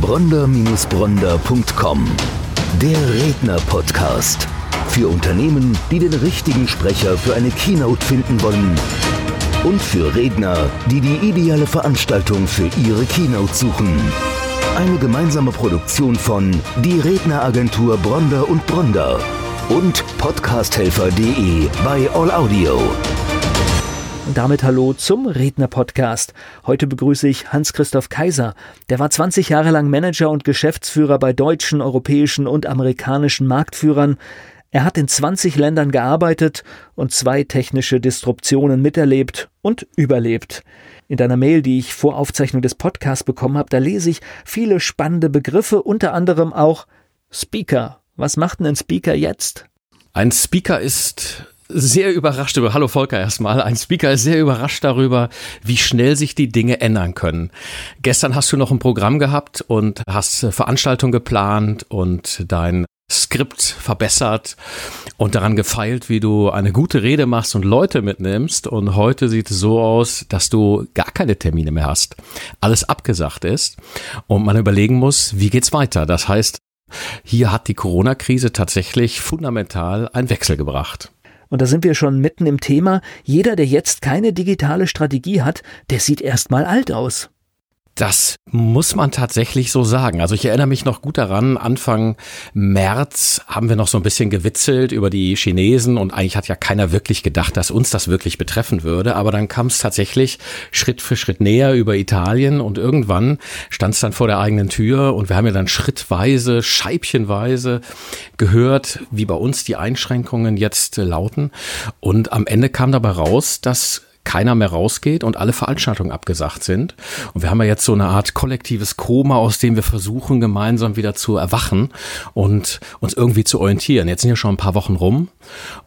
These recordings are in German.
Bronder-Bronder.com. Der Redner-Podcast. Für Unternehmen, die den richtigen Sprecher für eine Keynote finden wollen. Und für Redner, die die ideale Veranstaltung für ihre Keynote suchen. Eine gemeinsame Produktion von Die Redneragentur Bronder und Bronder und podcasthelfer.de bei All Audio. Und damit hallo zum Redner-Podcast. Heute begrüße ich Hans-Christoph Kaiser. Der war 20 Jahre lang Manager und Geschäftsführer bei deutschen, europäischen und amerikanischen Marktführern. Er hat in 20 Ländern gearbeitet und zwei technische Disruptionen miterlebt und überlebt. In deiner Mail, die ich vor Aufzeichnung des Podcasts bekommen habe, da lese ich viele spannende Begriffe, unter anderem auch Speaker. Was macht denn ein Speaker jetzt? Ein Speaker ist sehr überrascht über, hallo Volker erstmal, ein Speaker ist sehr überrascht darüber, wie schnell sich die Dinge ändern können. Gestern hast du noch ein Programm gehabt und hast Veranstaltungen geplant und dein Skript verbessert und daran gefeilt, wie du eine gute Rede machst und Leute mitnimmst. Und heute sieht es so aus, dass du gar keine Termine mehr hast. Alles abgesagt ist und man überlegen muss, wie geht's weiter? Das heißt, hier hat die Corona-Krise tatsächlich fundamental einen Wechsel gebracht. Und da sind wir schon mitten im Thema. Jeder, der jetzt keine digitale Strategie hat, der sieht erstmal alt aus. Das muss man tatsächlich so sagen. Also ich erinnere mich noch gut daran, Anfang März haben wir noch so ein bisschen gewitzelt über die Chinesen und eigentlich hat ja keiner wirklich gedacht, dass uns das wirklich betreffen würde. Aber dann kam es tatsächlich Schritt für Schritt näher über Italien und irgendwann stand es dann vor der eigenen Tür und wir haben ja dann schrittweise, scheibchenweise gehört, wie bei uns die Einschränkungen jetzt lauten. Und am Ende kam dabei raus, dass keiner mehr rausgeht und alle Veranstaltungen abgesagt sind. Und wir haben ja jetzt so eine Art kollektives Koma, aus dem wir versuchen, gemeinsam wieder zu erwachen und uns irgendwie zu orientieren. Jetzt sind ja schon ein paar Wochen rum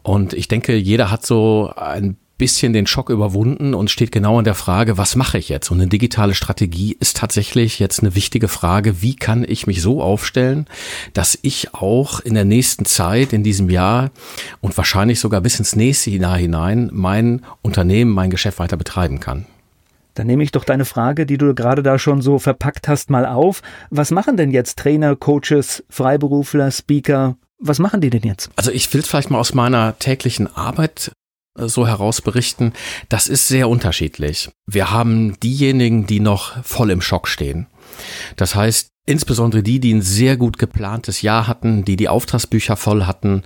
und ich denke, jeder hat so ein bisschen den Schock überwunden und steht genau in der Frage, was mache ich jetzt? Und eine digitale Strategie ist tatsächlich jetzt eine wichtige Frage, wie kann ich mich so aufstellen, dass ich auch in der nächsten Zeit, in diesem Jahr und wahrscheinlich sogar bis ins nächste Jahr hinein mein Unternehmen, mein Geschäft weiter betreiben kann. Dann nehme ich doch deine Frage, die du gerade da schon so verpackt hast, mal auf. Was machen denn jetzt Trainer, Coaches, Freiberufler, Speaker? Was machen die denn jetzt? Also ich will es vielleicht mal aus meiner täglichen Arbeit so herausberichten, das ist sehr unterschiedlich. Wir haben diejenigen, die noch voll im Schock stehen. Das heißt, insbesondere die, die ein sehr gut geplantes Jahr hatten, die die Auftragsbücher voll hatten,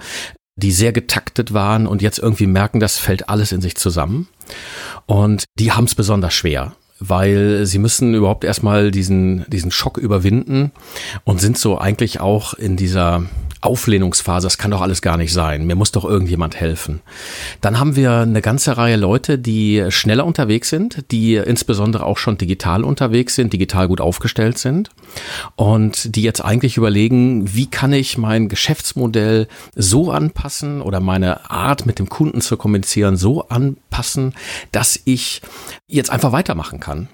die sehr getaktet waren und jetzt irgendwie merken, das fällt alles in sich zusammen. Und die haben es besonders schwer weil sie müssen überhaupt erstmal diesen, diesen Schock überwinden und sind so eigentlich auch in dieser Auflehnungsphase, das kann doch alles gar nicht sein, mir muss doch irgendjemand helfen. Dann haben wir eine ganze Reihe Leute, die schneller unterwegs sind, die insbesondere auch schon digital unterwegs sind, digital gut aufgestellt sind und die jetzt eigentlich überlegen, wie kann ich mein Geschäftsmodell so anpassen oder meine Art mit dem Kunden zu kommunizieren so anpassen, dass ich jetzt einfach weitermachen kann.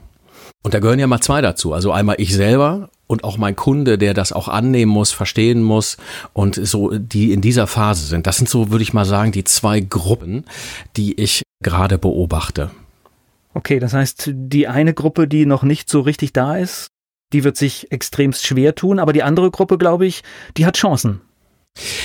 Und da gehören ja mal zwei dazu. Also einmal ich selber und auch mein Kunde, der das auch annehmen muss, verstehen muss und so, die in dieser Phase sind. Das sind so, würde ich mal sagen, die zwei Gruppen, die ich gerade beobachte. Okay, das heißt, die eine Gruppe, die noch nicht so richtig da ist, die wird sich extremst schwer tun, aber die andere Gruppe, glaube ich, die hat Chancen.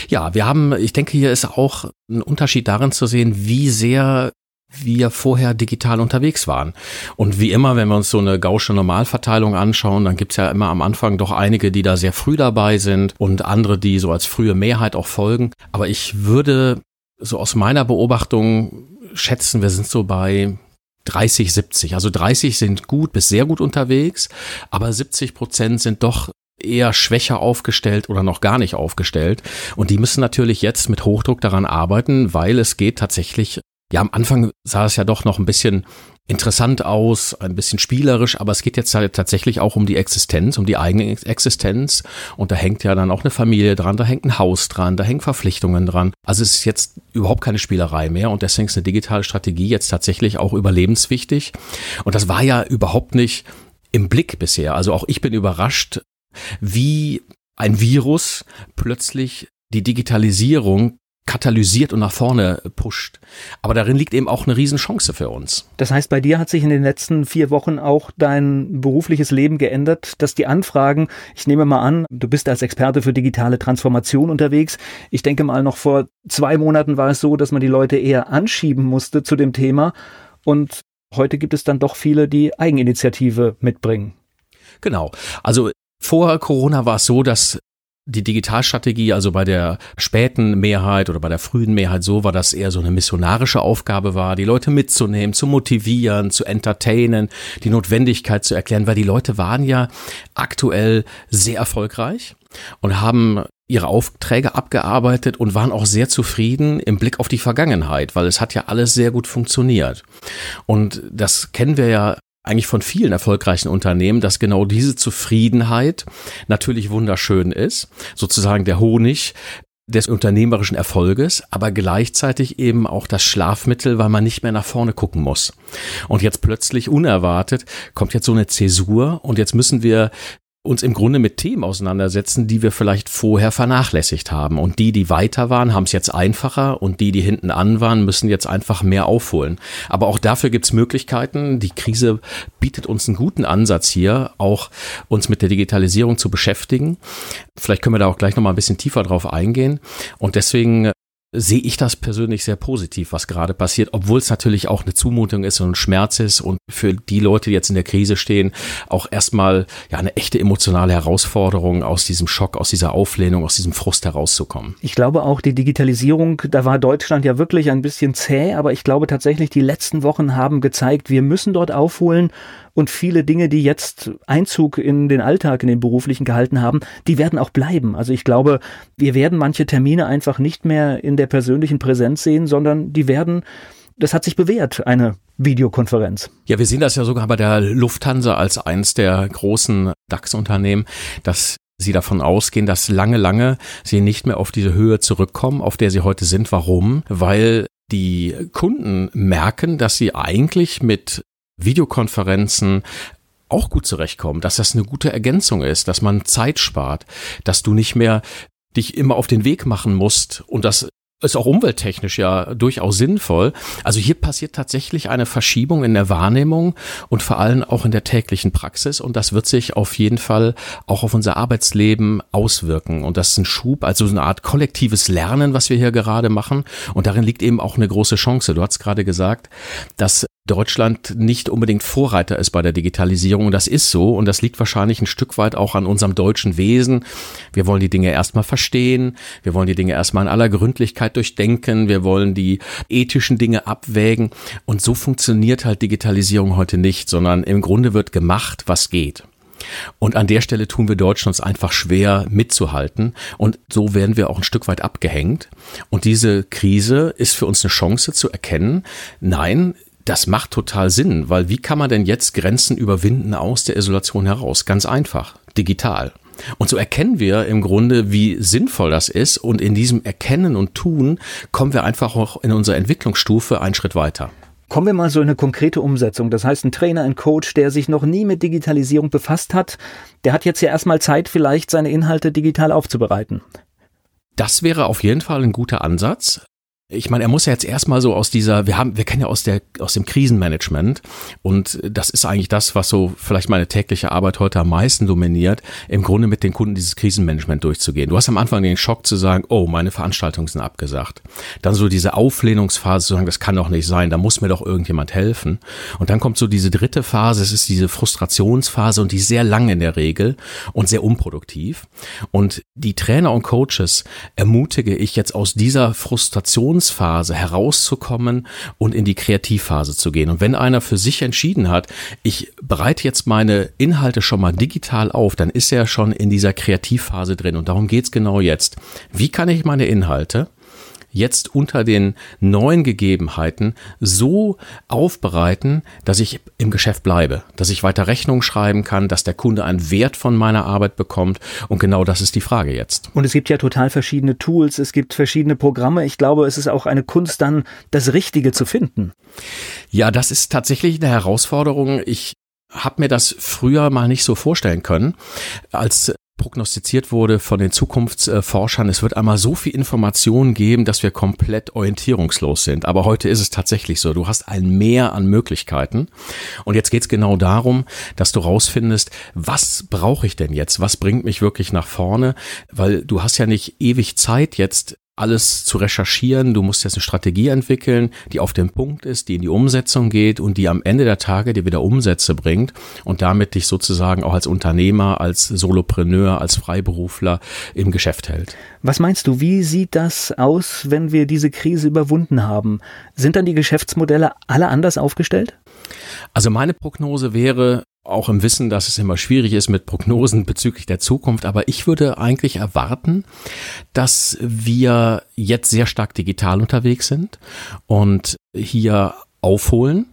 Ja, wir haben, ich denke, hier ist auch ein Unterschied darin zu sehen, wie sehr wir vorher digital unterwegs waren. Und wie immer, wenn wir uns so eine gausche Normalverteilung anschauen, dann gibt's ja immer am Anfang doch einige, die da sehr früh dabei sind und andere, die so als frühe Mehrheit auch folgen. Aber ich würde so aus meiner Beobachtung schätzen, wir sind so bei 30, 70. Also 30 sind gut bis sehr gut unterwegs, aber 70 Prozent sind doch eher schwächer aufgestellt oder noch gar nicht aufgestellt. Und die müssen natürlich jetzt mit Hochdruck daran arbeiten, weil es geht tatsächlich ja, am Anfang sah es ja doch noch ein bisschen interessant aus, ein bisschen spielerisch, aber es geht jetzt halt tatsächlich auch um die Existenz, um die eigene Existenz. Und da hängt ja dann auch eine Familie dran, da hängt ein Haus dran, da hängen Verpflichtungen dran. Also es ist jetzt überhaupt keine Spielerei mehr und deswegen ist eine digitale Strategie jetzt tatsächlich auch überlebenswichtig. Und das war ja überhaupt nicht im Blick bisher. Also auch ich bin überrascht, wie ein Virus plötzlich die Digitalisierung katalysiert und nach vorne pusht. Aber darin liegt eben auch eine Riesenchance für uns. Das heißt, bei dir hat sich in den letzten vier Wochen auch dein berufliches Leben geändert, dass die Anfragen, ich nehme mal an, du bist als Experte für digitale Transformation unterwegs. Ich denke mal, noch vor zwei Monaten war es so, dass man die Leute eher anschieben musste zu dem Thema. Und heute gibt es dann doch viele, die Eigeninitiative mitbringen. Genau. Also vor Corona war es so, dass die Digitalstrategie, also bei der späten Mehrheit oder bei der frühen Mehrheit so war, dass eher so eine missionarische Aufgabe war, die Leute mitzunehmen, zu motivieren, zu entertainen, die Notwendigkeit zu erklären, weil die Leute waren ja aktuell sehr erfolgreich und haben ihre Aufträge abgearbeitet und waren auch sehr zufrieden im Blick auf die Vergangenheit, weil es hat ja alles sehr gut funktioniert. Und das kennen wir ja eigentlich von vielen erfolgreichen Unternehmen, dass genau diese Zufriedenheit natürlich wunderschön ist, sozusagen der Honig des unternehmerischen Erfolges, aber gleichzeitig eben auch das Schlafmittel, weil man nicht mehr nach vorne gucken muss. Und jetzt plötzlich unerwartet kommt jetzt so eine Zäsur und jetzt müssen wir uns im Grunde mit Themen auseinandersetzen, die wir vielleicht vorher vernachlässigt haben. Und die, die weiter waren, haben es jetzt einfacher und die, die hinten an waren, müssen jetzt einfach mehr aufholen. Aber auch dafür gibt es Möglichkeiten. Die Krise bietet uns einen guten Ansatz hier, auch uns mit der Digitalisierung zu beschäftigen. Vielleicht können wir da auch gleich nochmal ein bisschen tiefer drauf eingehen. Und deswegen sehe ich das persönlich sehr positiv, was gerade passiert, obwohl es natürlich auch eine Zumutung ist und ein Schmerz ist und für die Leute, die jetzt in der Krise stehen, auch erstmal ja eine echte emotionale Herausforderung aus diesem Schock, aus dieser Auflehnung, aus diesem Frust herauszukommen. Ich glaube auch die Digitalisierung, da war Deutschland ja wirklich ein bisschen zäh, aber ich glaube tatsächlich, die letzten Wochen haben gezeigt, wir müssen dort aufholen und viele Dinge, die jetzt Einzug in den Alltag, in den beruflichen gehalten haben, die werden auch bleiben. Also ich glaube, wir werden manche Termine einfach nicht mehr in der persönlichen Präsenz sehen, sondern die werden das hat sich bewährt, eine Videokonferenz. Ja, wir sehen das ja sogar bei der Lufthansa als eins der großen DAX-Unternehmen, dass Sie davon ausgehen, dass lange, lange Sie nicht mehr auf diese Höhe zurückkommen, auf der Sie heute sind. Warum? Weil die Kunden merken, dass sie eigentlich mit Videokonferenzen auch gut zurechtkommen, dass das eine gute Ergänzung ist, dass man Zeit spart, dass du nicht mehr dich immer auf den Weg machen musst und das ist auch umwelttechnisch ja durchaus sinnvoll. Also hier passiert tatsächlich eine Verschiebung in der Wahrnehmung und vor allem auch in der täglichen Praxis und das wird sich auf jeden Fall auch auf unser Arbeitsleben auswirken und das ist ein Schub, also eine Art kollektives Lernen, was wir hier gerade machen und darin liegt eben auch eine große Chance. Du hast gerade gesagt, dass Deutschland nicht unbedingt Vorreiter ist bei der Digitalisierung. Und das ist so. Und das liegt wahrscheinlich ein Stück weit auch an unserem deutschen Wesen. Wir wollen die Dinge erstmal verstehen. Wir wollen die Dinge erstmal in aller Gründlichkeit durchdenken. Wir wollen die ethischen Dinge abwägen. Und so funktioniert halt Digitalisierung heute nicht, sondern im Grunde wird gemacht, was geht. Und an der Stelle tun wir Deutschen uns einfach schwer mitzuhalten. Und so werden wir auch ein Stück weit abgehängt. Und diese Krise ist für uns eine Chance zu erkennen, nein, das macht total Sinn, weil wie kann man denn jetzt Grenzen überwinden aus der Isolation heraus? Ganz einfach, digital. Und so erkennen wir im Grunde, wie sinnvoll das ist. Und in diesem Erkennen und Tun kommen wir einfach auch in unserer Entwicklungsstufe einen Schritt weiter. Kommen wir mal so in eine konkrete Umsetzung. Das heißt, ein Trainer, ein Coach, der sich noch nie mit Digitalisierung befasst hat, der hat jetzt ja erstmal Zeit, vielleicht seine Inhalte digital aufzubereiten. Das wäre auf jeden Fall ein guter Ansatz ich meine, er muss ja jetzt erstmal so aus dieser, wir haben, wir kennen ja aus der, aus dem Krisenmanagement und das ist eigentlich das, was so vielleicht meine tägliche Arbeit heute am meisten dominiert, im Grunde mit den Kunden dieses Krisenmanagement durchzugehen. Du hast am Anfang den Schock zu sagen, oh, meine Veranstaltungen sind abgesagt. Dann so diese Auflehnungsphase zu sagen, das kann doch nicht sein, da muss mir doch irgendjemand helfen. Und dann kommt so diese dritte Phase, es ist diese Frustrationsphase und die ist sehr lang in der Regel und sehr unproduktiv. Und die Trainer und Coaches ermutige ich jetzt aus dieser Frustration Produktionsphase herauszukommen und in die Kreativphase zu gehen. Und wenn einer für sich entschieden hat, ich bereite jetzt meine Inhalte schon mal digital auf, dann ist er schon in dieser Kreativphase drin. Und darum geht's genau jetzt. Wie kann ich meine Inhalte jetzt unter den neuen Gegebenheiten so aufbereiten, dass ich im Geschäft bleibe, dass ich weiter Rechnung schreiben kann, dass der Kunde einen Wert von meiner Arbeit bekommt. Und genau das ist die Frage jetzt. Und es gibt ja total verschiedene Tools, es gibt verschiedene Programme. Ich glaube, es ist auch eine Kunst dann, das Richtige zu finden. Ja, das ist tatsächlich eine Herausforderung. Ich habe mir das früher mal nicht so vorstellen können. Als prognostiziert wurde von den Zukunftsforschern, es wird einmal so viel Informationen geben, dass wir komplett orientierungslos sind. Aber heute ist es tatsächlich so. Du hast ein Mehr an Möglichkeiten. Und jetzt geht es genau darum, dass du rausfindest, was brauche ich denn jetzt? Was bringt mich wirklich nach vorne? Weil du hast ja nicht ewig Zeit jetzt alles zu recherchieren. Du musst jetzt eine Strategie entwickeln, die auf den Punkt ist, die in die Umsetzung geht und die am Ende der Tage dir wieder Umsätze bringt und damit dich sozusagen auch als Unternehmer, als Solopreneur, als Freiberufler im Geschäft hält. Was meinst du, wie sieht das aus, wenn wir diese Krise überwunden haben? Sind dann die Geschäftsmodelle alle anders aufgestellt? Also meine Prognose wäre, auch im Wissen, dass es immer schwierig ist mit Prognosen bezüglich der Zukunft. Aber ich würde eigentlich erwarten, dass wir jetzt sehr stark digital unterwegs sind und hier aufholen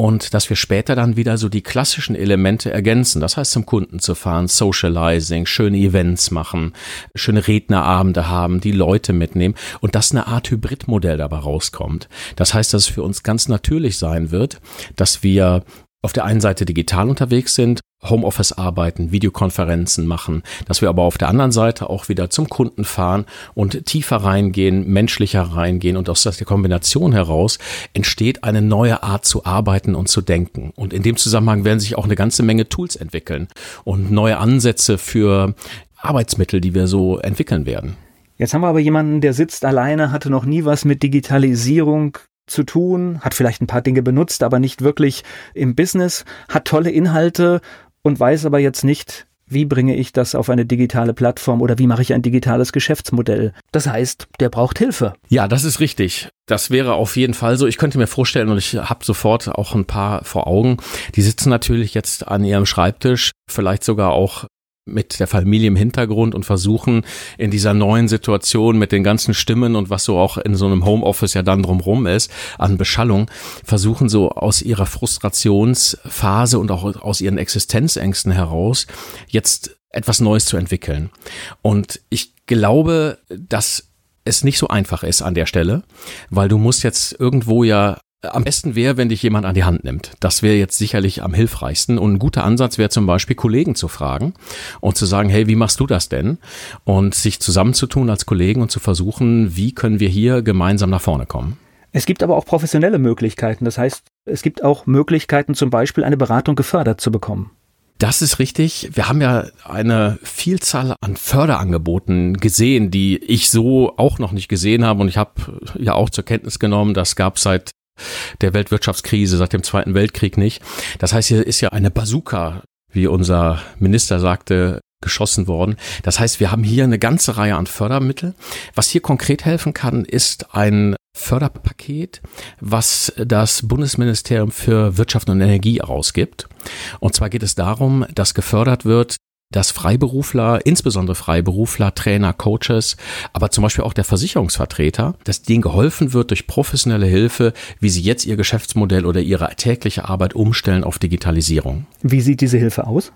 und dass wir später dann wieder so die klassischen Elemente ergänzen. Das heißt, zum Kunden zu fahren, Socializing, schöne Events machen, schöne Rednerabende haben, die Leute mitnehmen und dass eine Art Hybridmodell dabei rauskommt. Das heißt, dass es für uns ganz natürlich sein wird, dass wir auf der einen Seite digital unterwegs sind, Homeoffice arbeiten, Videokonferenzen machen, dass wir aber auf der anderen Seite auch wieder zum Kunden fahren und tiefer reingehen, menschlicher reingehen und aus der Kombination heraus entsteht eine neue Art zu arbeiten und zu denken. Und in dem Zusammenhang werden sich auch eine ganze Menge Tools entwickeln und neue Ansätze für Arbeitsmittel, die wir so entwickeln werden. Jetzt haben wir aber jemanden, der sitzt alleine, hatte noch nie was mit Digitalisierung zu tun, hat vielleicht ein paar Dinge benutzt, aber nicht wirklich im Business, hat tolle Inhalte und weiß aber jetzt nicht, wie bringe ich das auf eine digitale Plattform oder wie mache ich ein digitales Geschäftsmodell? Das heißt, der braucht Hilfe. Ja, das ist richtig. Das wäre auf jeden Fall so. Ich könnte mir vorstellen, und ich habe sofort auch ein paar vor Augen, die sitzen natürlich jetzt an ihrem Schreibtisch, vielleicht sogar auch mit der Familie im Hintergrund und versuchen in dieser neuen Situation mit den ganzen Stimmen und was so auch in so einem Homeoffice ja dann drumrum ist an Beschallung, versuchen so aus ihrer Frustrationsphase und auch aus ihren Existenzängsten heraus jetzt etwas Neues zu entwickeln. Und ich glaube, dass es nicht so einfach ist an der Stelle, weil du musst jetzt irgendwo ja am besten wäre, wenn dich jemand an die Hand nimmt. Das wäre jetzt sicherlich am hilfreichsten. Und ein guter Ansatz wäre zum Beispiel, Kollegen zu fragen und zu sagen, hey, wie machst du das denn? Und sich zusammenzutun als Kollegen und zu versuchen, wie können wir hier gemeinsam nach vorne kommen. Es gibt aber auch professionelle Möglichkeiten. Das heißt, es gibt auch Möglichkeiten, zum Beispiel eine Beratung gefördert zu bekommen. Das ist richtig. Wir haben ja eine Vielzahl an Förderangeboten gesehen, die ich so auch noch nicht gesehen habe. Und ich habe ja auch zur Kenntnis genommen, das gab seit der Weltwirtschaftskrise seit dem Zweiten Weltkrieg nicht. Das heißt, hier ist ja eine Bazooka, wie unser Minister sagte, geschossen worden. Das heißt, wir haben hier eine ganze Reihe an Fördermittel. Was hier konkret helfen kann, ist ein Förderpaket, was das Bundesministerium für Wirtschaft und Energie herausgibt. Und zwar geht es darum, dass gefördert wird, dass Freiberufler, insbesondere Freiberufler, Trainer, Coaches, aber zum Beispiel auch der Versicherungsvertreter, dass denen geholfen wird durch professionelle Hilfe, wie sie jetzt ihr Geschäftsmodell oder ihre tägliche Arbeit umstellen auf Digitalisierung. Wie sieht diese Hilfe aus?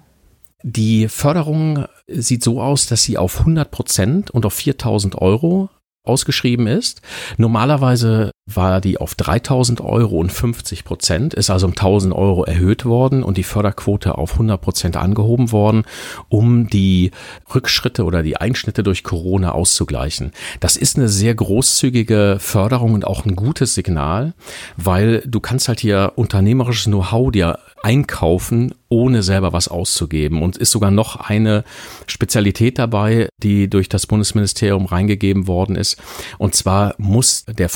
Die Förderung sieht so aus, dass sie auf 100 Prozent und auf 4000 Euro ausgeschrieben ist. Normalerweise war die auf 3000 Euro und 50 Prozent, ist also um 1000 Euro erhöht worden und die Förderquote auf 100 Prozent angehoben worden, um die Rückschritte oder die Einschnitte durch Corona auszugleichen. Das ist eine sehr großzügige Förderung und auch ein gutes Signal, weil du kannst halt hier unternehmerisches Know-how dir einkaufen, ohne selber was auszugeben. Und ist sogar noch eine Spezialität dabei, die durch das Bundesministerium reingegeben worden ist. Und zwar muss der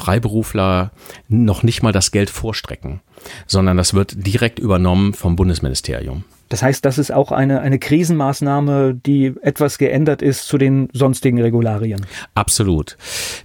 Freiberufler noch nicht mal das Geld vorstrecken, sondern das wird direkt übernommen vom Bundesministerium. Das heißt, das ist auch eine, eine Krisenmaßnahme, die etwas geändert ist zu den sonstigen Regularien. Absolut.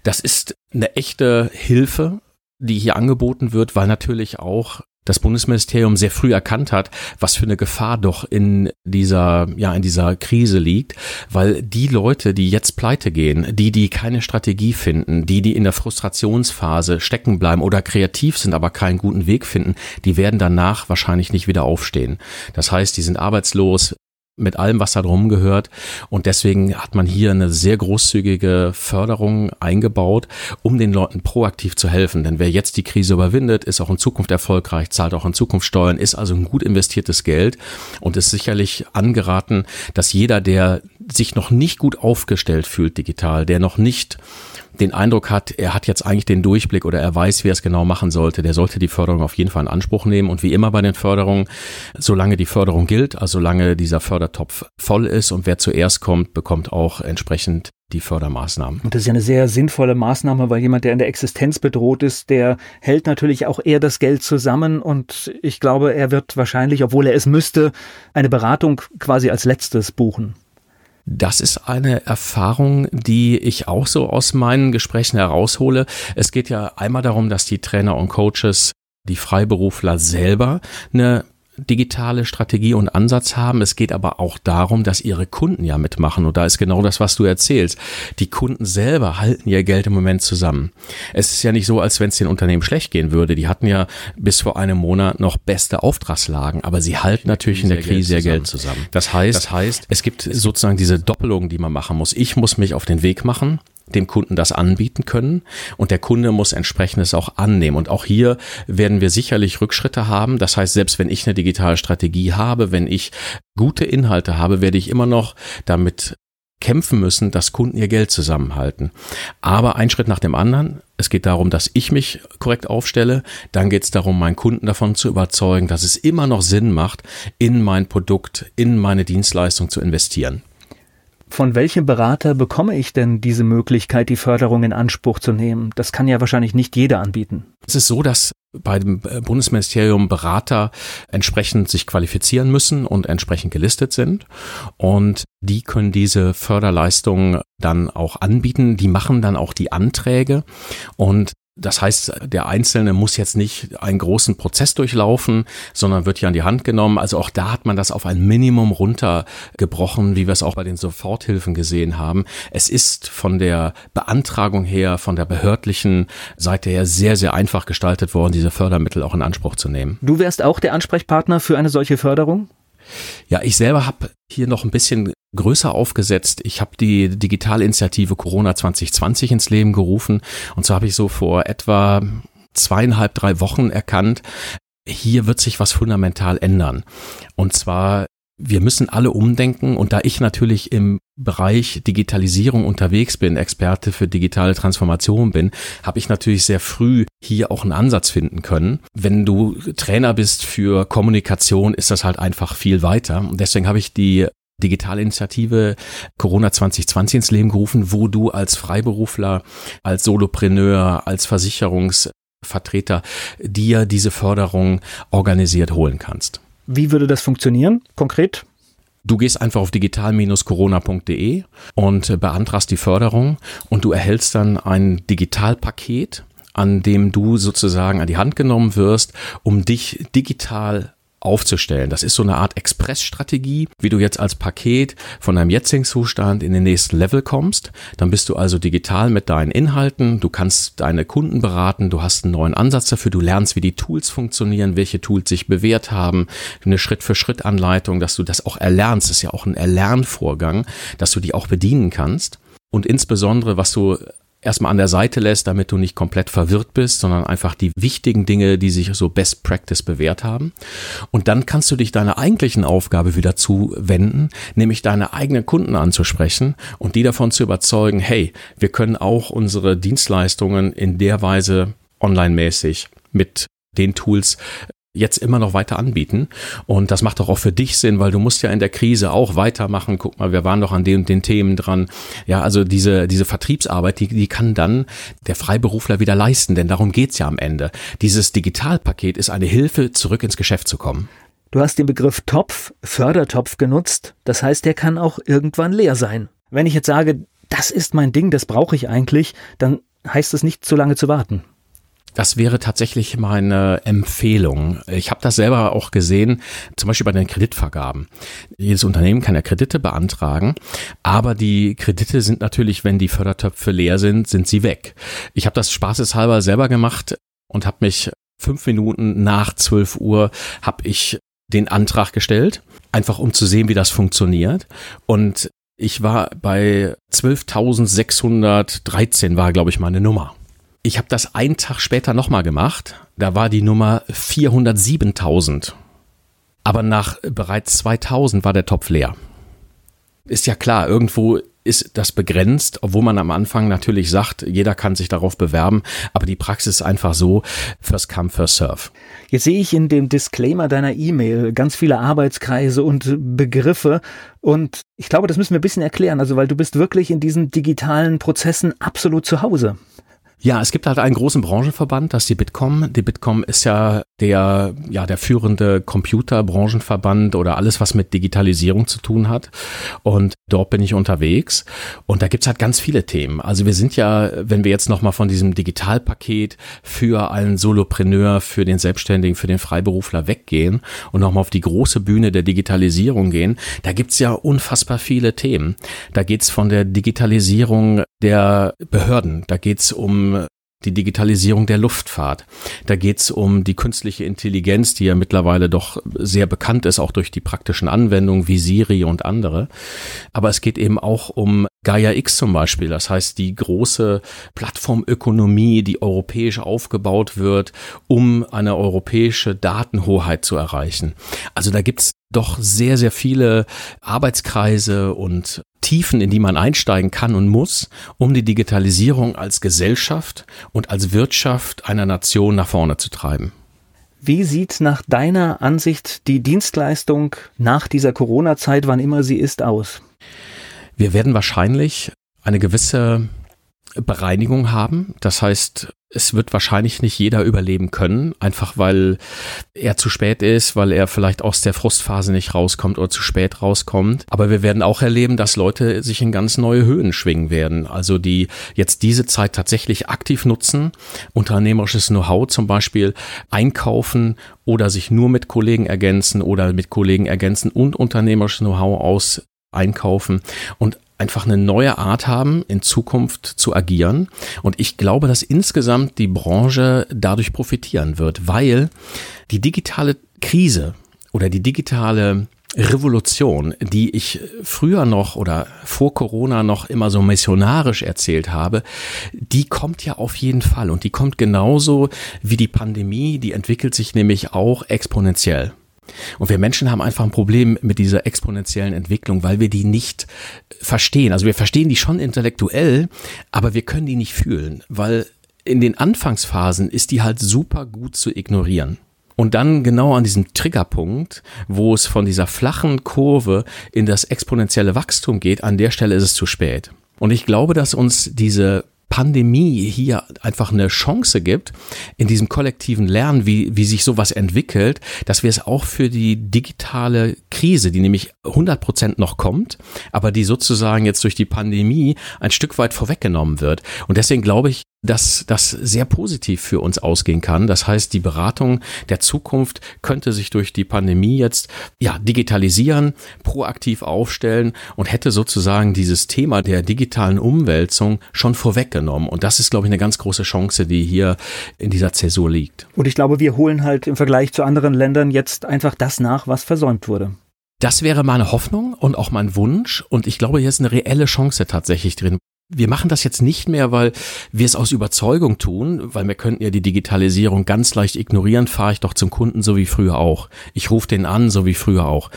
Das ist eine echte Hilfe, die hier angeboten wird, weil natürlich auch das Bundesministerium sehr früh erkannt hat, was für eine Gefahr doch in dieser, ja, in dieser Krise liegt, weil die Leute, die jetzt pleite gehen, die, die keine Strategie finden, die, die in der Frustrationsphase stecken bleiben oder kreativ sind, aber keinen guten Weg finden, die werden danach wahrscheinlich nicht wieder aufstehen. Das heißt, die sind arbeitslos, mit allem, was da drum gehört. Und deswegen hat man hier eine sehr großzügige Förderung eingebaut, um den Leuten proaktiv zu helfen. Denn wer jetzt die Krise überwindet, ist auch in Zukunft erfolgreich, zahlt auch in Zukunft Steuern, ist also ein gut investiertes Geld und ist sicherlich angeraten, dass jeder, der sich noch nicht gut aufgestellt fühlt digital, der noch nicht den Eindruck hat, er hat jetzt eigentlich den Durchblick oder er weiß, wie er es genau machen sollte, der sollte die Förderung auf jeden Fall in Anspruch nehmen. Und wie immer bei den Förderungen, solange die Förderung gilt, also solange dieser Fördertopf voll ist und wer zuerst kommt, bekommt auch entsprechend die Fördermaßnahmen. Und das ist ja eine sehr sinnvolle Maßnahme, weil jemand, der in der Existenz bedroht ist, der hält natürlich auch eher das Geld zusammen und ich glaube, er wird wahrscheinlich, obwohl er es müsste, eine Beratung quasi als letztes buchen. Das ist eine Erfahrung, die ich auch so aus meinen Gesprächen heraushole. Es geht ja einmal darum, dass die Trainer und Coaches die Freiberufler selber eine digitale Strategie und Ansatz haben. Es geht aber auch darum, dass ihre Kunden ja mitmachen. Und da ist genau das, was du erzählst. Die Kunden selber halten ihr Geld im Moment zusammen. Es ist ja nicht so, als wenn es den Unternehmen schlecht gehen würde. Die hatten ja bis vor einem Monat noch beste Auftragslagen, aber sie halten natürlich in der Krise ihr Geld zusammen. Das heißt, das heißt, es gibt sozusagen diese Doppelung, die man machen muss. Ich muss mich auf den Weg machen dem Kunden das anbieten können und der Kunde muss entsprechendes auch annehmen. Und auch hier werden wir sicherlich Rückschritte haben. Das heißt, selbst wenn ich eine digitale Strategie habe, wenn ich gute Inhalte habe, werde ich immer noch damit kämpfen müssen, dass Kunden ihr Geld zusammenhalten. Aber ein Schritt nach dem anderen. Es geht darum, dass ich mich korrekt aufstelle. Dann geht es darum, meinen Kunden davon zu überzeugen, dass es immer noch Sinn macht, in mein Produkt, in meine Dienstleistung zu investieren. Von welchem Berater bekomme ich denn diese Möglichkeit, die Förderung in Anspruch zu nehmen? Das kann ja wahrscheinlich nicht jeder anbieten. Es ist so, dass bei dem Bundesministerium Berater entsprechend sich qualifizieren müssen und entsprechend gelistet sind. Und die können diese Förderleistungen dann auch anbieten. Die machen dann auch die Anträge. Und das heißt, der Einzelne muss jetzt nicht einen großen Prozess durchlaufen, sondern wird hier an die Hand genommen. Also auch da hat man das auf ein Minimum runtergebrochen, wie wir es auch bei den Soforthilfen gesehen haben. Es ist von der Beantragung her, von der behördlichen Seite her sehr, sehr einfach gestaltet worden, diese Fördermittel auch in Anspruch zu nehmen. Du wärst auch der Ansprechpartner für eine solche Förderung? Ja, ich selber habe hier noch ein bisschen größer aufgesetzt. Ich habe die Digitalinitiative Corona 2020 ins Leben gerufen. Und so habe ich so vor etwa zweieinhalb, drei Wochen erkannt, hier wird sich was fundamental ändern. Und zwar wir müssen alle umdenken und da ich natürlich im Bereich Digitalisierung unterwegs bin, Experte für digitale Transformation bin, habe ich natürlich sehr früh hier auch einen Ansatz finden können. Wenn du Trainer bist für Kommunikation, ist das halt einfach viel weiter und deswegen habe ich die Digitalinitiative Corona 2020 ins Leben gerufen, wo du als Freiberufler, als Solopreneur, als Versicherungsvertreter dir diese Förderung organisiert holen kannst. Wie würde das funktionieren, konkret? Du gehst einfach auf digital-corona.de und beantragst die Förderung und du erhältst dann ein Digitalpaket, an dem du sozusagen an die Hand genommen wirst, um dich digital aufzustellen. Das ist so eine Art Expressstrategie, wie du jetzt als Paket von deinem jetzigen Zustand in den nächsten Level kommst. Dann bist du also digital mit deinen Inhalten, du kannst deine Kunden beraten, du hast einen neuen Ansatz dafür, du lernst, wie die Tools funktionieren, welche Tools sich bewährt haben, eine Schritt-für-Schritt-Anleitung, dass du das auch erlernst. Das ist ja auch ein Erlernvorgang, dass du die auch bedienen kannst. Und insbesondere, was du erstmal an der Seite lässt, damit du nicht komplett verwirrt bist, sondern einfach die wichtigen Dinge, die sich so Best Practice bewährt haben. Und dann kannst du dich deiner eigentlichen Aufgabe wieder zuwenden, nämlich deine eigenen Kunden anzusprechen und die davon zu überzeugen, hey, wir können auch unsere Dienstleistungen in der Weise online-mäßig mit den Tools jetzt immer noch weiter anbieten. Und das macht doch auch für dich Sinn, weil du musst ja in der Krise auch weitermachen. Guck mal, wir waren doch an den und den Themen dran. Ja, also diese, diese Vertriebsarbeit, die, die kann dann der Freiberufler wieder leisten, denn darum geht's ja am Ende. Dieses Digitalpaket ist eine Hilfe, zurück ins Geschäft zu kommen. Du hast den Begriff Topf, Fördertopf genutzt. Das heißt, der kann auch irgendwann leer sein. Wenn ich jetzt sage, das ist mein Ding, das brauche ich eigentlich, dann heißt es nicht zu lange zu warten. Das wäre tatsächlich meine Empfehlung. Ich habe das selber auch gesehen, zum Beispiel bei den Kreditvergaben. Jedes Unternehmen kann ja Kredite beantragen, aber die Kredite sind natürlich, wenn die Fördertöpfe leer sind, sind sie weg. Ich habe das spaßeshalber selber gemacht und habe mich fünf Minuten nach 12 Uhr habe ich den Antrag gestellt einfach um zu sehen, wie das funktioniert. Und ich war bei 12.613 war, glaube ich, meine Nummer. Ich habe das einen Tag später nochmal gemacht. Da war die Nummer 407.000. Aber nach bereits 2000 war der Topf leer. Ist ja klar, irgendwo ist das begrenzt, obwohl man am Anfang natürlich sagt, jeder kann sich darauf bewerben, aber die Praxis ist einfach so, first come, first serve. Jetzt sehe ich in dem Disclaimer deiner E-Mail ganz viele Arbeitskreise und Begriffe und ich glaube, das müssen wir ein bisschen erklären, also weil du bist wirklich in diesen digitalen Prozessen absolut zu Hause. Ja, es gibt halt einen großen Branchenverband, das ist die Bitkom. Die Bitkom ist ja der, ja, der führende Computerbranchenverband oder alles, was mit Digitalisierung zu tun hat. Und dort bin ich unterwegs. Und da gibt's halt ganz viele Themen. Also wir sind ja, wenn wir jetzt nochmal von diesem Digitalpaket für einen Solopreneur, für den Selbstständigen, für den Freiberufler weggehen und nochmal auf die große Bühne der Digitalisierung gehen, da gibt's ja unfassbar viele Themen. Da geht's von der Digitalisierung der Behörden, da geht's um die Digitalisierung der Luftfahrt. Da geht es um die künstliche Intelligenz, die ja mittlerweile doch sehr bekannt ist, auch durch die praktischen Anwendungen wie Siri und andere. Aber es geht eben auch um Gaia X zum Beispiel, das heißt die große Plattformökonomie, die europäisch aufgebaut wird, um eine europäische Datenhoheit zu erreichen. Also da gibt's doch sehr, sehr viele Arbeitskreise und Tiefen, in die man einsteigen kann und muss, um die Digitalisierung als Gesellschaft und als Wirtschaft einer Nation nach vorne zu treiben. Wie sieht nach deiner Ansicht die Dienstleistung nach dieser Corona-Zeit, wann immer sie ist, aus? Wir werden wahrscheinlich eine gewisse Bereinigung haben. Das heißt, es wird wahrscheinlich nicht jeder überleben können, einfach weil er zu spät ist, weil er vielleicht aus der Frustphase nicht rauskommt oder zu spät rauskommt. Aber wir werden auch erleben, dass Leute sich in ganz neue Höhen schwingen werden. Also die jetzt diese Zeit tatsächlich aktiv nutzen, unternehmerisches Know-how zum Beispiel einkaufen oder sich nur mit Kollegen ergänzen oder mit Kollegen ergänzen und unternehmerisches Know-how aus einkaufen und einfach eine neue Art haben, in Zukunft zu agieren. Und ich glaube, dass insgesamt die Branche dadurch profitieren wird, weil die digitale Krise oder die digitale Revolution, die ich früher noch oder vor Corona noch immer so missionarisch erzählt habe, die kommt ja auf jeden Fall und die kommt genauso wie die Pandemie, die entwickelt sich nämlich auch exponentiell. Und wir Menschen haben einfach ein Problem mit dieser exponentiellen Entwicklung, weil wir die nicht verstehen. Also wir verstehen die schon intellektuell, aber wir können die nicht fühlen, weil in den Anfangsphasen ist die halt super gut zu ignorieren. Und dann genau an diesem Triggerpunkt, wo es von dieser flachen Kurve in das exponentielle Wachstum geht, an der Stelle ist es zu spät. Und ich glaube, dass uns diese Pandemie hier einfach eine Chance gibt, in diesem kollektiven Lernen, wie, wie sich sowas entwickelt, dass wir es auch für die digitale Krise, die nämlich 100 Prozent noch kommt, aber die sozusagen jetzt durch die Pandemie ein Stück weit vorweggenommen wird. Und deswegen glaube ich, dass das sehr positiv für uns ausgehen kann. Das heißt, die Beratung der Zukunft könnte sich durch die Pandemie jetzt ja digitalisieren, proaktiv aufstellen und hätte sozusagen dieses Thema der digitalen Umwälzung schon vorweggenommen. Und das ist, glaube ich, eine ganz große Chance, die hier in dieser Zäsur liegt. Und ich glaube, wir holen halt im Vergleich zu anderen Ländern jetzt einfach das nach, was versäumt wurde. Das wäre meine Hoffnung und auch mein Wunsch. Und ich glaube, hier ist eine reelle Chance tatsächlich drin wir machen das jetzt nicht mehr, weil wir es aus Überzeugung tun, weil wir könnten ja die Digitalisierung ganz leicht ignorieren, fahre ich doch zum Kunden so wie früher auch. Ich rufe den an, so wie früher auch.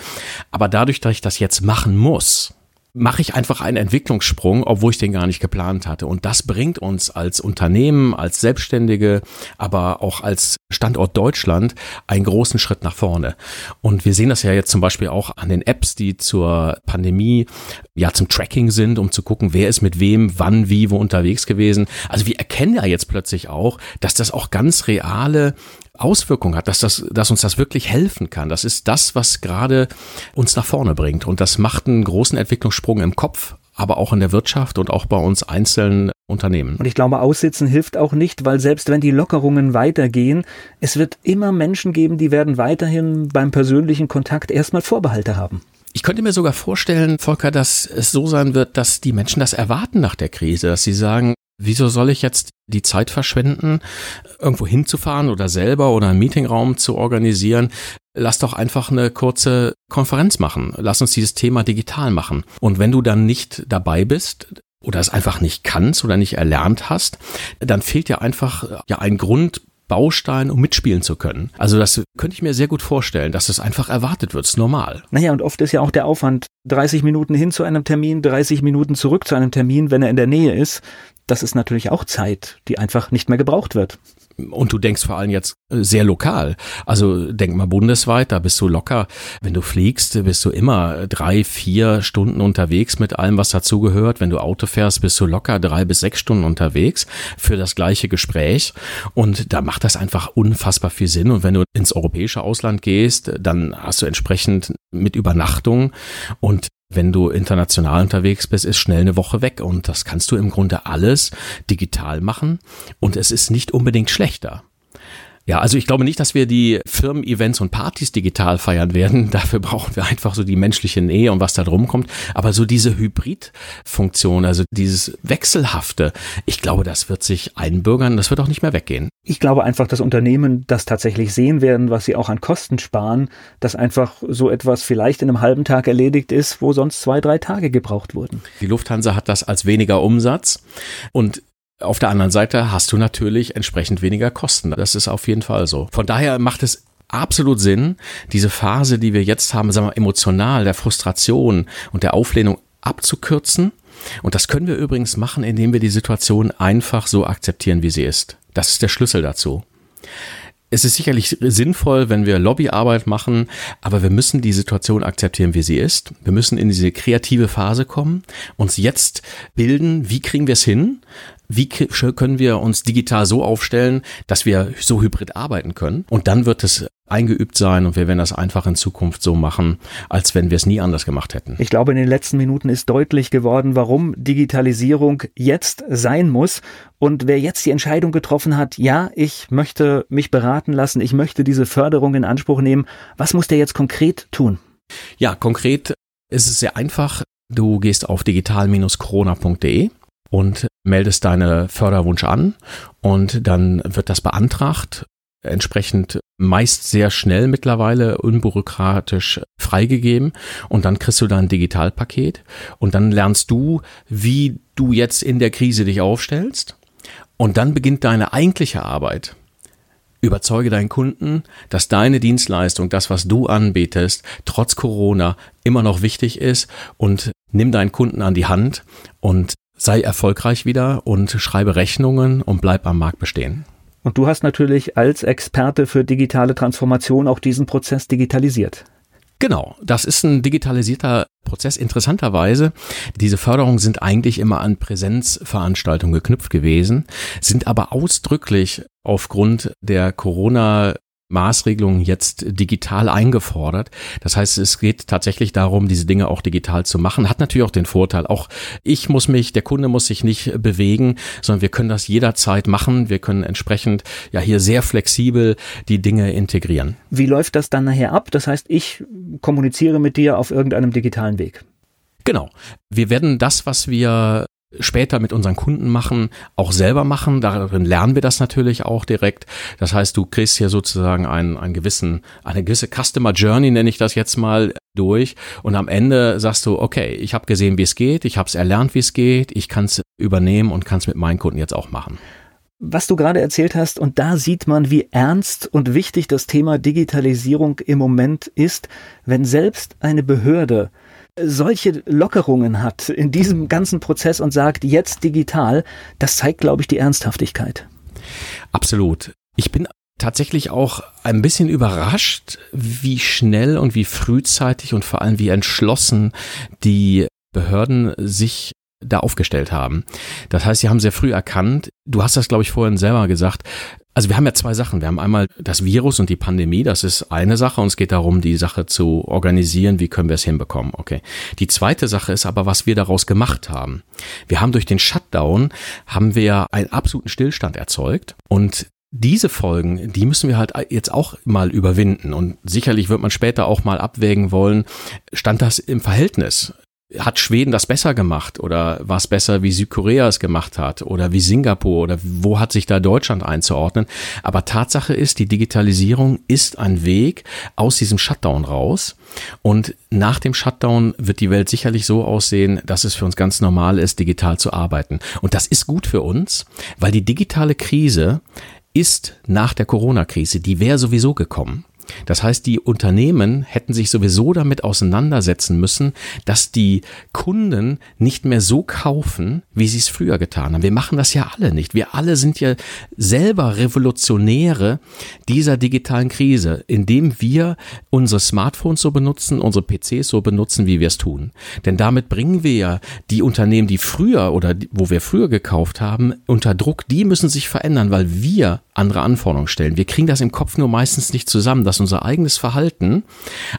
Aber dadurch, dass ich das jetzt machen muss, mache ich einfach einen Entwicklungssprung, obwohl ich den gar nicht geplant hatte. Und das bringt uns als Unternehmen, als Selbstständige, aber auch als Standort Deutschland einen großen Schritt nach vorne. Und wir sehen das ja jetzt zum Beispiel auch an den Apps, die zur Pandemie ja zum Tracking sind, um zu gucken, wer ist mit wem, wann, wie, wo unterwegs gewesen. Also wir erkennen ja jetzt plötzlich auch, dass das auch ganz reale Auswirkungen hat, dass, das, dass uns das wirklich helfen kann. Das ist das, was gerade uns nach vorne bringt. Und das macht einen großen Entwicklungssprung im Kopf, aber auch in der Wirtschaft und auch bei uns einzelnen Unternehmen. Und ich glaube, Aussitzen hilft auch nicht, weil selbst wenn die Lockerungen weitergehen, es wird immer Menschen geben, die werden weiterhin beim persönlichen Kontakt erstmal Vorbehalte haben. Ich könnte mir sogar vorstellen, Volker, dass es so sein wird, dass die Menschen das erwarten nach der Krise, dass sie sagen, Wieso soll ich jetzt die Zeit verschwenden, irgendwo hinzufahren oder selber oder einen Meetingraum zu organisieren? Lass doch einfach eine kurze Konferenz machen. Lass uns dieses Thema digital machen. Und wenn du dann nicht dabei bist, oder es einfach nicht kannst oder nicht erlernt hast, dann fehlt dir einfach ja ein Grund, Baustein, um mitspielen zu können. Also das könnte ich mir sehr gut vorstellen, dass es einfach erwartet wird, ist normal. Naja, und oft ist ja auch der Aufwand, 30 Minuten hin zu einem Termin, 30 Minuten zurück zu einem Termin, wenn er in der Nähe ist. Das ist natürlich auch Zeit, die einfach nicht mehr gebraucht wird und du denkst vor allem jetzt äh, sehr lokal. Also denk mal bundesweit, da bist du locker. Wenn du fliegst, bist du immer drei, vier Stunden unterwegs mit allem, was dazugehört. Wenn du Auto fährst, bist du locker drei bis sechs Stunden unterwegs für das gleiche Gespräch. Und da macht das einfach unfassbar viel Sinn. Und wenn du ins europäische Ausland gehst, dann hast du entsprechend mit Übernachtung und wenn du international unterwegs bist, ist schnell eine Woche weg und das kannst du im Grunde alles digital machen und es ist nicht unbedingt schlechter. Ja, also ich glaube nicht, dass wir die Firmen-Events und Partys digital feiern werden. Dafür brauchen wir einfach so die menschliche Nähe und was da drum kommt. Aber so diese Hybrid-Funktion, also dieses Wechselhafte, ich glaube, das wird sich einbürgern, das wird auch nicht mehr weggehen. Ich glaube einfach, dass Unternehmen das tatsächlich sehen werden, was sie auch an Kosten sparen, dass einfach so etwas vielleicht in einem halben Tag erledigt ist, wo sonst zwei, drei Tage gebraucht wurden. Die Lufthansa hat das als weniger Umsatz und auf der anderen Seite hast du natürlich entsprechend weniger Kosten. Das ist auf jeden Fall so. Von daher macht es absolut Sinn, diese Phase, die wir jetzt haben, sagen wir emotional, der Frustration und der Auflehnung abzukürzen. Und das können wir übrigens machen, indem wir die Situation einfach so akzeptieren, wie sie ist. Das ist der Schlüssel dazu. Es ist sicherlich sinnvoll, wenn wir Lobbyarbeit machen, aber wir müssen die Situation akzeptieren, wie sie ist. Wir müssen in diese kreative Phase kommen, uns jetzt bilden, wie kriegen wir es hin, wie können wir uns digital so aufstellen, dass wir so hybrid arbeiten können. Und dann wird es eingeübt sein und wir werden das einfach in Zukunft so machen, als wenn wir es nie anders gemacht hätten. Ich glaube, in den letzten Minuten ist deutlich geworden, warum Digitalisierung jetzt sein muss. Und wer jetzt die Entscheidung getroffen hat, ja, ich möchte mich beraten lassen, ich möchte diese Förderung in Anspruch nehmen, was muss der jetzt konkret tun? Ja, konkret ist es sehr einfach. Du gehst auf digital-corona.de und meldest deine Förderwunsch an und dann wird das beantragt, entsprechend meist sehr schnell mittlerweile unbürokratisch freigegeben und dann kriegst du dein Digitalpaket und dann lernst du, wie du jetzt in der Krise dich aufstellst und dann beginnt deine eigentliche Arbeit. Überzeuge deinen Kunden, dass deine Dienstleistung, das, was du anbietest, trotz Corona immer noch wichtig ist und nimm deinen Kunden an die Hand und sei erfolgreich wieder und schreibe Rechnungen und bleib am Markt bestehen. Und du hast natürlich als Experte für digitale Transformation auch diesen Prozess digitalisiert. Genau, das ist ein digitalisierter Prozess. Interessanterweise, diese Förderungen sind eigentlich immer an Präsenzveranstaltungen geknüpft gewesen, sind aber ausdrücklich aufgrund der Corona Maßregelungen jetzt digital eingefordert. Das heißt, es geht tatsächlich darum, diese Dinge auch digital zu machen. Hat natürlich auch den Vorteil, auch ich muss mich, der Kunde muss sich nicht bewegen, sondern wir können das jederzeit machen. Wir können entsprechend ja hier sehr flexibel die Dinge integrieren. Wie läuft das dann nachher ab? Das heißt, ich kommuniziere mit dir auf irgendeinem digitalen Weg. Genau. Wir werden das, was wir später mit unseren Kunden machen, auch selber machen. Darin lernen wir das natürlich auch direkt. Das heißt, du kriegst hier sozusagen einen, einen gewissen, eine gewisse Customer Journey, nenne ich das jetzt mal, durch. Und am Ende sagst du, okay, ich habe gesehen, wie es geht, ich habe es erlernt, wie es geht, ich kann es übernehmen und kann es mit meinen Kunden jetzt auch machen. Was du gerade erzählt hast, und da sieht man, wie ernst und wichtig das Thema Digitalisierung im Moment ist, wenn selbst eine Behörde solche Lockerungen hat in diesem ganzen Prozess und sagt, jetzt digital, das zeigt, glaube ich, die Ernsthaftigkeit. Absolut. Ich bin tatsächlich auch ein bisschen überrascht, wie schnell und wie frühzeitig und vor allem wie entschlossen die Behörden sich da aufgestellt haben. Das heißt, sie haben sehr früh erkannt, du hast das, glaube ich, vorhin selber gesagt, also wir haben ja zwei Sachen. Wir haben einmal das Virus und die Pandemie, das ist eine Sache und es geht darum, die Sache zu organisieren, wie können wir es hinbekommen. Okay. Die zweite Sache ist aber, was wir daraus gemacht haben. Wir haben durch den Shutdown, haben wir einen absoluten Stillstand erzeugt und diese Folgen, die müssen wir halt jetzt auch mal überwinden. Und sicherlich wird man später auch mal abwägen wollen, stand das im Verhältnis hat Schweden das besser gemacht oder war es besser, wie Südkorea es gemacht hat oder wie Singapur oder wo hat sich da Deutschland einzuordnen? Aber Tatsache ist, die Digitalisierung ist ein Weg aus diesem Shutdown raus und nach dem Shutdown wird die Welt sicherlich so aussehen, dass es für uns ganz normal ist, digital zu arbeiten. Und das ist gut für uns, weil die digitale Krise ist nach der Corona-Krise, die wäre sowieso gekommen. Das heißt, die Unternehmen hätten sich sowieso damit auseinandersetzen müssen, dass die Kunden nicht mehr so kaufen, wie sie es früher getan haben. Wir machen das ja alle nicht. Wir alle sind ja selber Revolutionäre dieser digitalen Krise, indem wir unsere Smartphones so benutzen, unsere PCs so benutzen, wie wir es tun. Denn damit bringen wir ja die Unternehmen, die früher oder wo wir früher gekauft haben, unter Druck. Die müssen sich verändern, weil wir andere Anforderungen stellen. Wir kriegen das im Kopf nur meistens nicht zusammen, dass unser eigenes Verhalten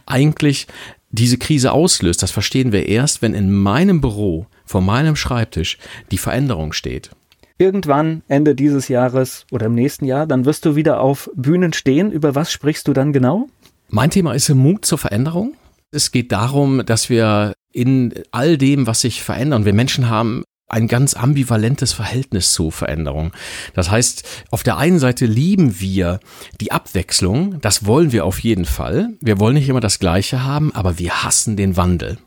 eigentlich diese Krise auslöst. Das verstehen wir erst, wenn in meinem Büro, vor meinem Schreibtisch, die Veränderung steht. Irgendwann Ende dieses Jahres oder im nächsten Jahr, dann wirst du wieder auf Bühnen stehen. Über was sprichst du dann genau? Mein Thema ist Mut zur Veränderung. Es geht darum, dass wir in all dem, was sich verändert, wir Menschen haben ein ganz ambivalentes Verhältnis zu Veränderung. Das heißt, auf der einen Seite lieben wir die Abwechslung, das wollen wir auf jeden Fall. Wir wollen nicht immer das Gleiche haben, aber wir hassen den Wandel.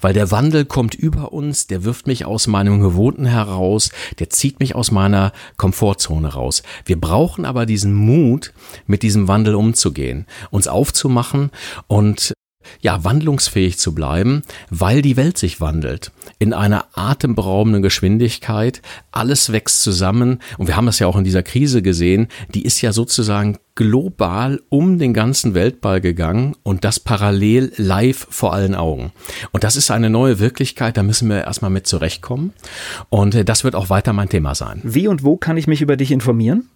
Weil der Wandel kommt über uns, der wirft mich aus meinem Gewohnten heraus, der zieht mich aus meiner Komfortzone raus. Wir brauchen aber diesen Mut, mit diesem Wandel umzugehen, uns aufzumachen und ja, wandlungsfähig zu bleiben, weil die Welt sich wandelt. In einer atemberaubenden Geschwindigkeit. Alles wächst zusammen. Und wir haben das ja auch in dieser Krise gesehen. Die ist ja sozusagen global um den ganzen Weltball gegangen und das parallel live vor allen Augen. Und das ist eine neue Wirklichkeit. Da müssen wir erstmal mit zurechtkommen. Und äh, das wird auch weiter mein Thema sein. Wie und wo kann ich mich über dich informieren?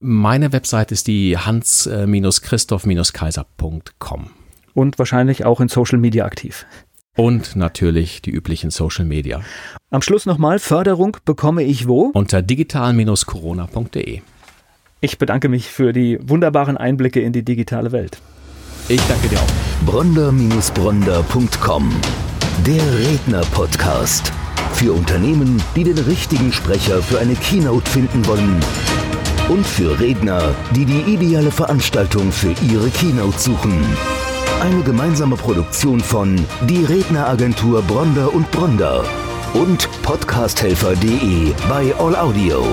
Meine Website ist die hans-christoph-kaiser.com und wahrscheinlich auch in Social Media aktiv. Und natürlich die üblichen Social Media. Am Schluss nochmal, Förderung bekomme ich wo? Unter digital-corona.de. Ich bedanke mich für die wunderbaren Einblicke in die digitale Welt. Ich danke dir auch. Bronder-Bronder.com Der Redner-Podcast. Für Unternehmen, die den richtigen Sprecher für eine Keynote finden wollen. Und für Redner, die die ideale Veranstaltung für ihre Keynote suchen. Eine gemeinsame Produktion von Die Redneragentur Bronder und Bronder und podcasthelfer.de bei All Audio.